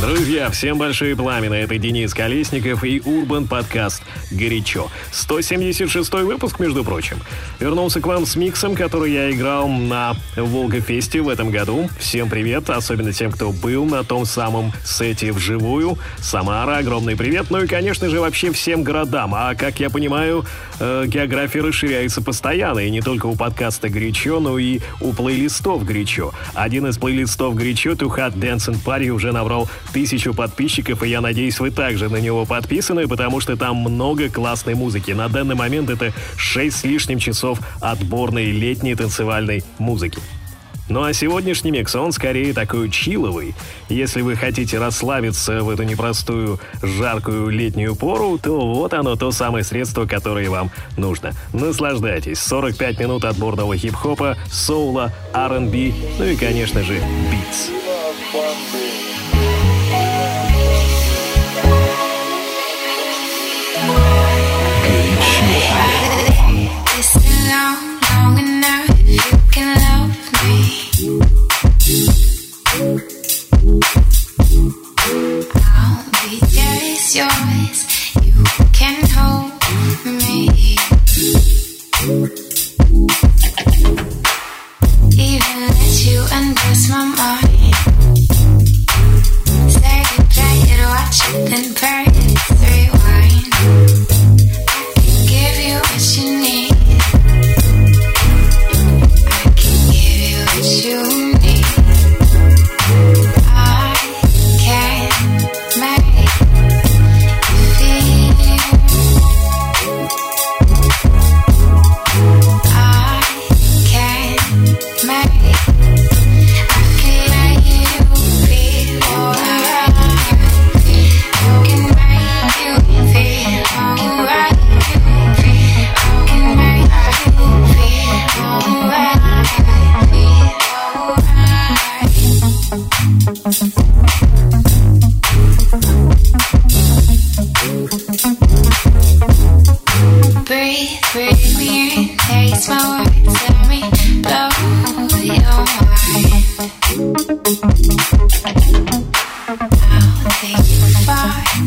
Друзья, всем большие пламена. Это Денис Колесников и Урбан подкаст «Горячо». 176 выпуск, между прочим. Вернулся к вам с миксом, который я играл на Волгофесте в этом году. Всем привет, особенно тем, кто был на том самом сете вживую. Самара, огромный привет. Ну и, конечно же, вообще всем городам. А, как я понимаю, э, география расширяется постоянно. И не только у подкаста «Горячо», но и у плейлистов «Горячо». Один из плейлистов «Горячо» «To Hot Dancing Party» уже набрал тысячу подписчиков, и я надеюсь, вы также на него подписаны, потому что там много классной музыки. На данный момент это 6 с лишним часов отборной летней танцевальной музыки. Ну а сегодняшний микс, он скорее такой чиловый. Если вы хотите расслабиться в эту непростую жаркую летнюю пору, то вот оно то самое средство, которое вам нужно. Наслаждайтесь. 45 минут отборного хип-хопа, соула, R&B, ну и, конечно же, битс. Listen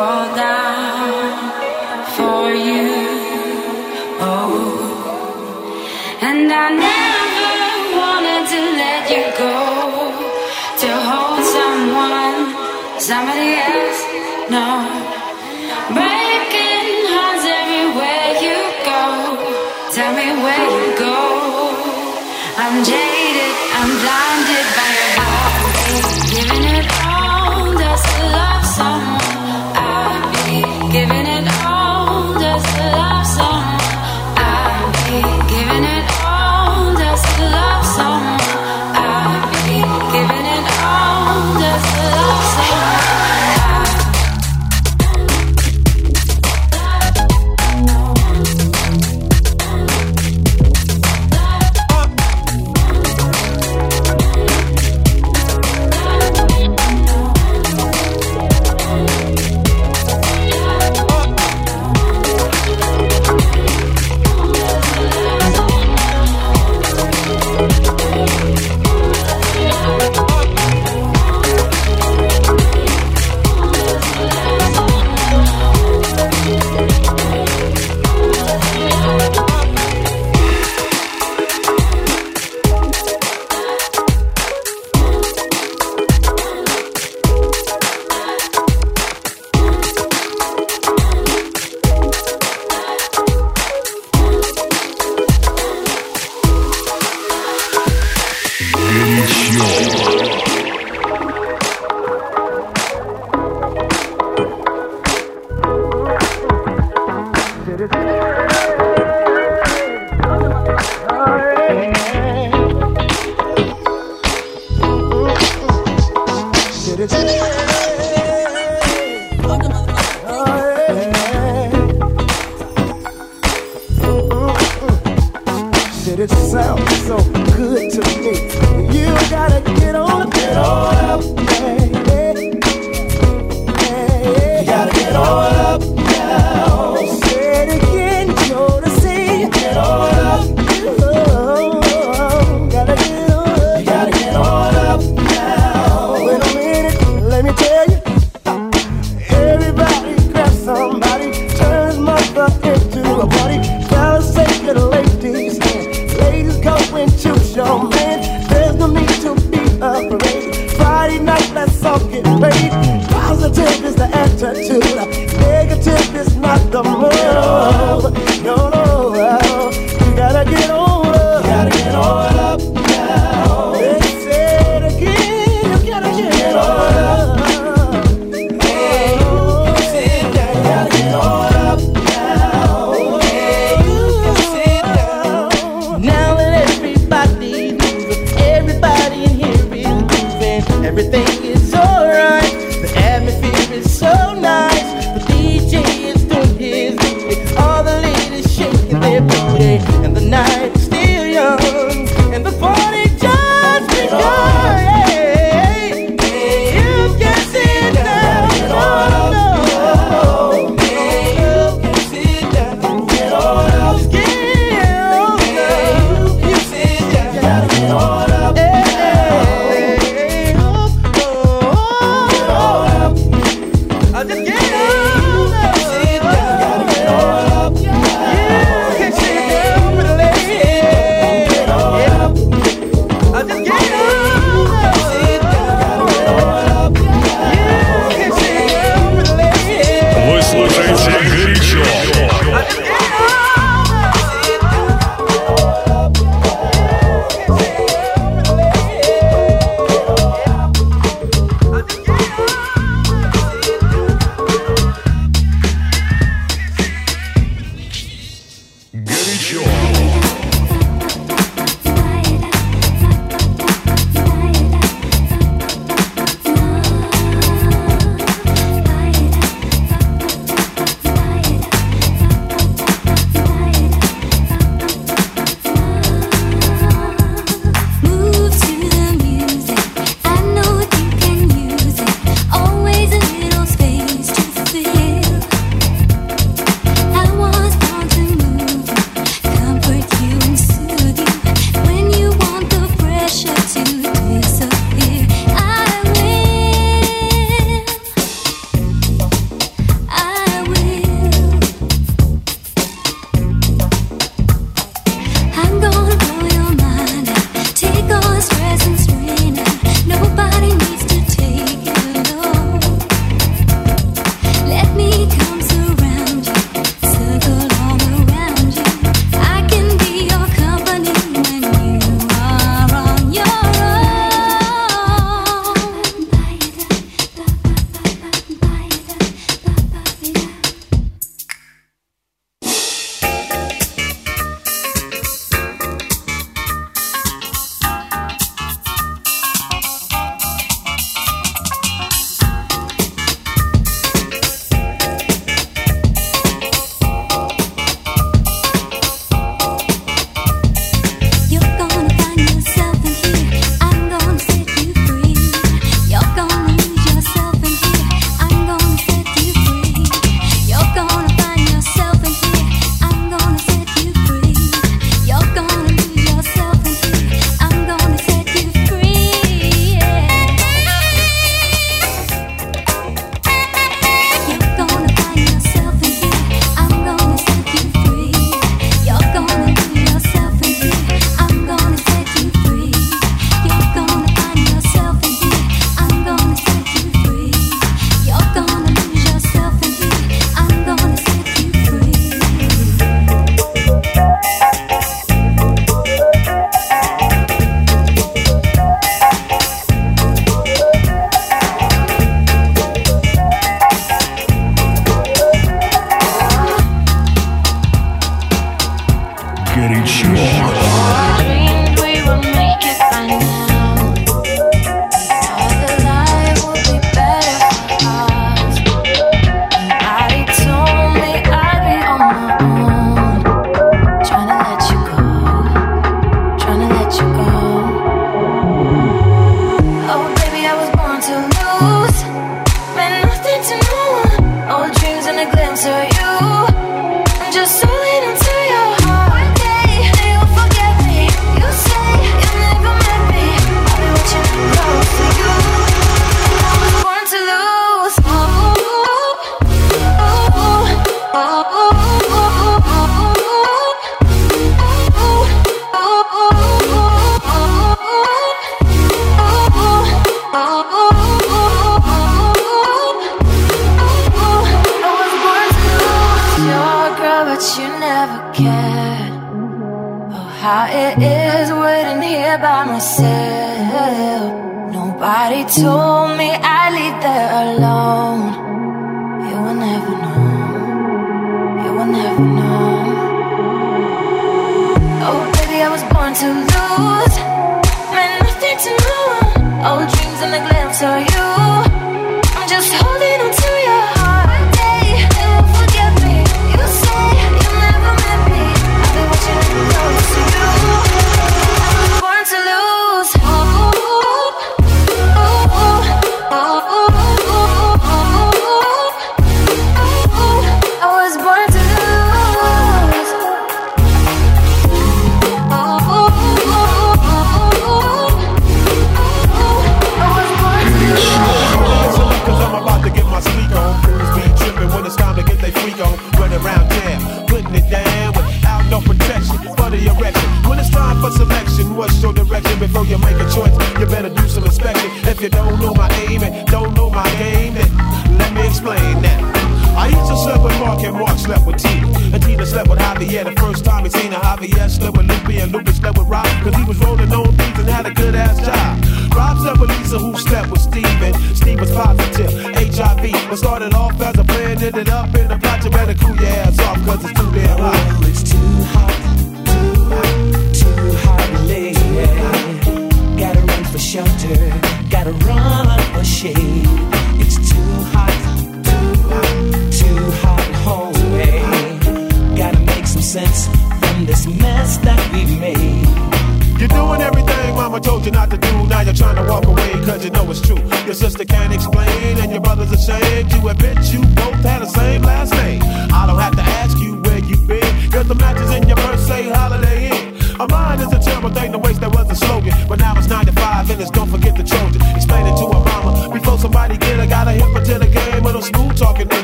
fall down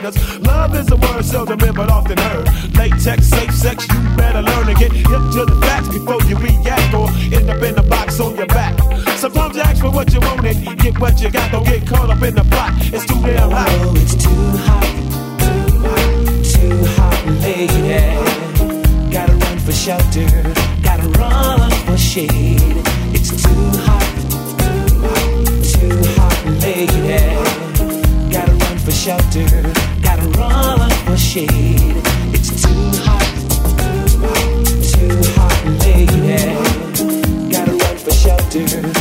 Love is a word seldom heard but often heard. Latex, safe sex, you better learn to get hip to the facts before you react or end up in the box on your back. Sometimes you ask for what you want and get what you got. Don't get caught up in the plot. It's too damn hot. Oh, it's too hot, too hot, too hot, lady. Gotta run for shelter, gotta run for shade. Run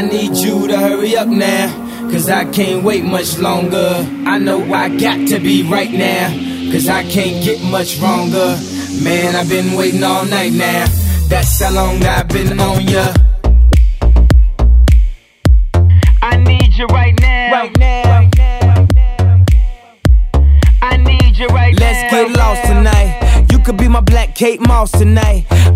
I need you to hurry up now, cause I can't wait much longer. I know I got to be right now, cause I can't get much wronger. Man, I've been waiting all night now, that's how long I've been on ya. I need you right now. Right now. I need you right Let's Let's get lost tonight. You could be my black Kate Moss tonight.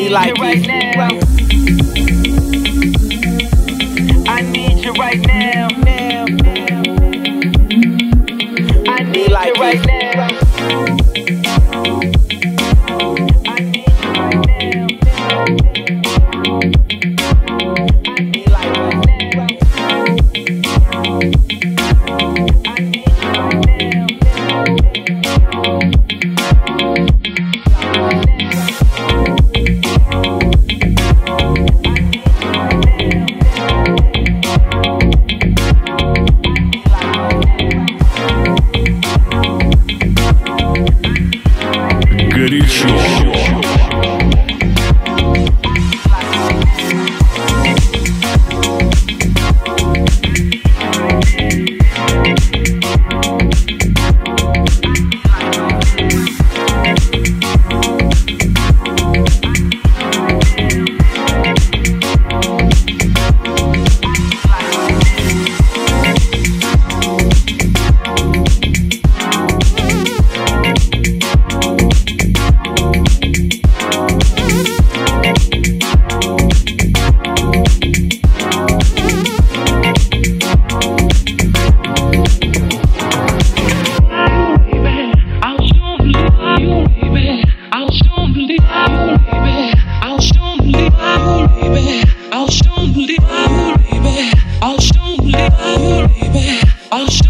me like you right now. I need you right now. I need you right now. Late, it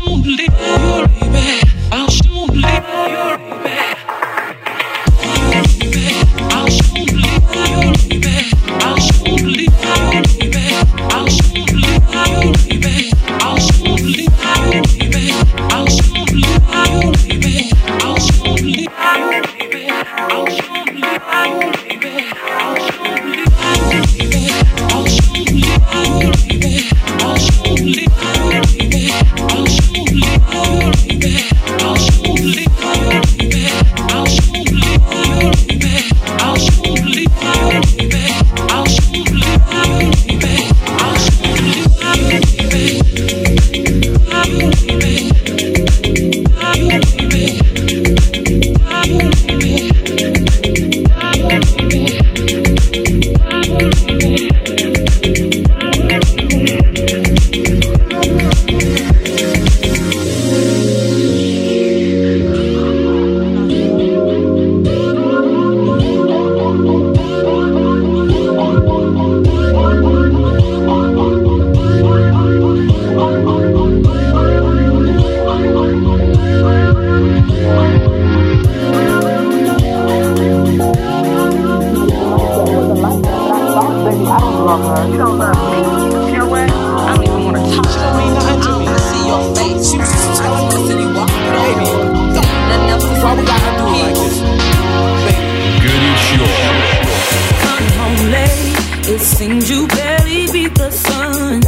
seems you barely beat the sun.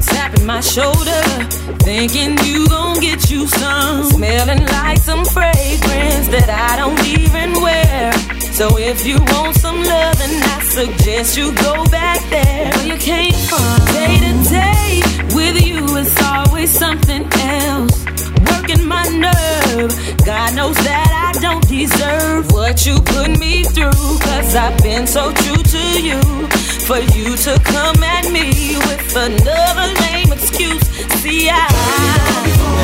Tapping my shoulder, thinking you gon' get you some. Smelling like some fragrance that I don't even wear. So if you want some love, then I suggest you go back there where you came from. Day to day with you, it's always something else. Working my nerve, God knows that I don't deserve what you put me through. Cause I've been so true to you. For you to come at me with another lame excuse. See, I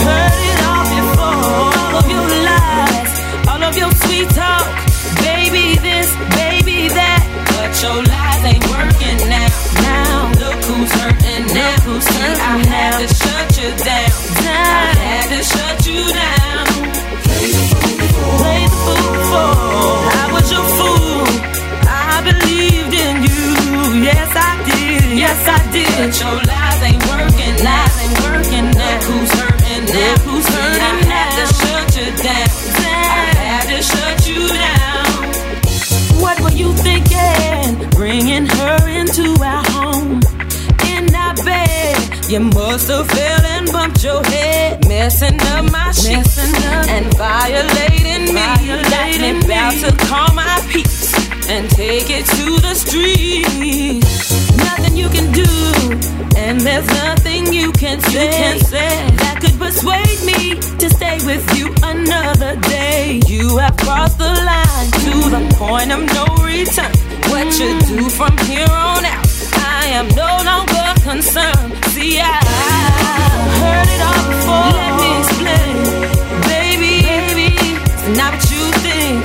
heard it all before. All of your lies, all of your sweet talk. Baby this, baby that. But your lies ain't working now. Now, look who's hurting now. Look who's hurting I had to shut you down. I had to shut you down. Play the fool before. I was your fool. I believed in you. Yes, I did. Yes, I did. But your lies ain't working. Lies ain't working now. Look who's hurting now. Look who's hurting I had to shut you down. Bringing her into our home. In our bed, you must have fell and bumped your head, messing up my sheets and violating me. Violating me. About to call my peace and take it to the streets. Nothing you can do, and there's nothing you can say, that could persuade me to stay with you another day. You have crossed the line to the point of no return. What you do from here on out, I am no longer concerned. See, I heard it all before. Let me explain, baby. baby it's not what you think.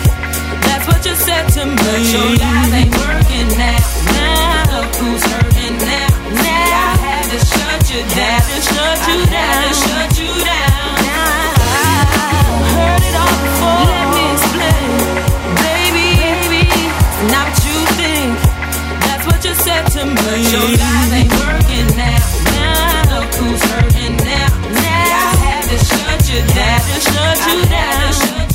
That's what you said to me. But your lies ain't working now. Now look who's hurting now. Now I had to shut you down. I had to shut you down. I had to shut you down. You to me. But your lies ain't working now. Now look who's hurting now. Now. I had to shut you down. Shut you down.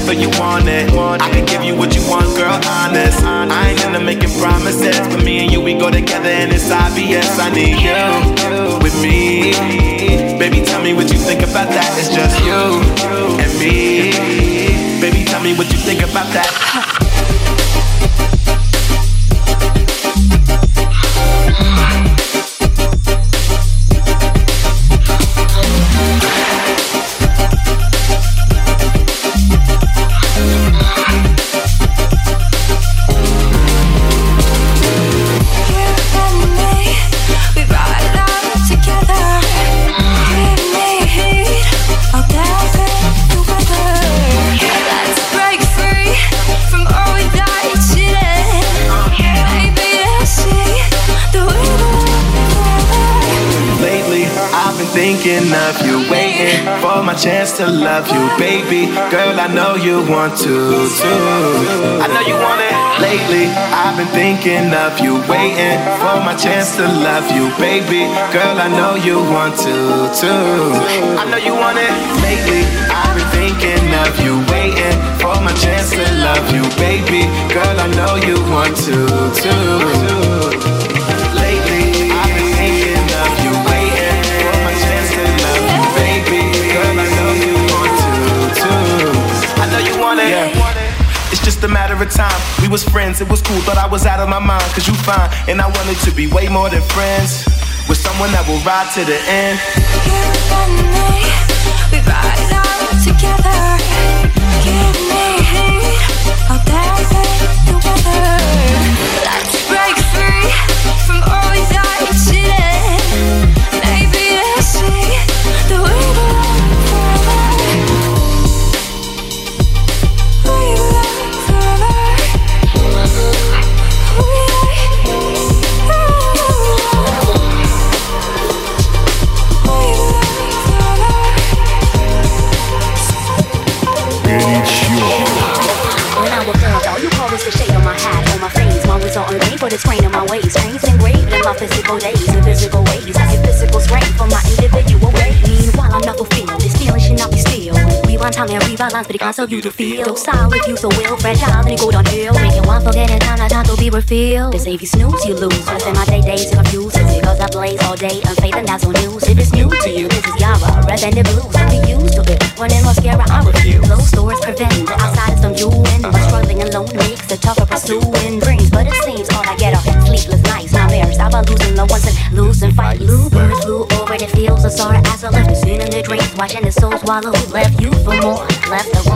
whenever you want it. I can give you what you want, girl, honest. I ain't gonna make it promises, but me and you, we go together and it's obvious. I need you with me. Baby, tell me what you think about that. It's just you and me. Baby, tell me what you think about that. my chance to love you, baby. Girl, I know you want to, too. I know you want it lately. I've been thinking of you, waiting for my chance to love you, baby. Girl, I know you want to, too. I know you want it lately. I've been thinking of you, waiting for my chance to love you, baby. Girl, I know you want to, too. Time. We was friends, it was cool, thought I was out of my mind, cause you fine. And I wanted to be way more than friends. With someone that will ride to the end. You and me, we ride out together. Give me heat, I'll dance together. Let's break free for the strain on my ways. Strings engraved in my physical days and physical ways. I get physical strength from my individual ways. Meanwhile, I'm not fulfilled. This feeling should not be still. Rewind time and rebalance, but it can't you to feel. Docile if you so will, fragile, then it go downhill. Making one forget in time, not time to be refilled. Say if you snooze, you lose. I spend my day days confused. It's because I blaze all day, unfaith and that's on news. If it's new to you, this is Yara, red and the blues. Be used to it. In mascara, I refuse. Closed doors prevent the outsiders from you I'm struggling alone Watching the soul swallow. Left you for more. Left the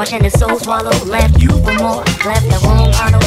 Watching the soul swallow, left you for more. Left the room hollow,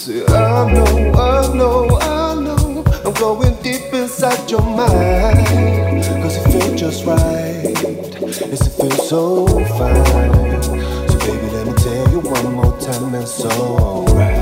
say, I know, I know, I know, I'm going deep inside your mind. Cause it feels just right, yes, it feels so fine. So, baby, let me tell you one more time, it's alright.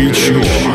Ritmo.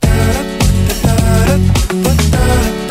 Da da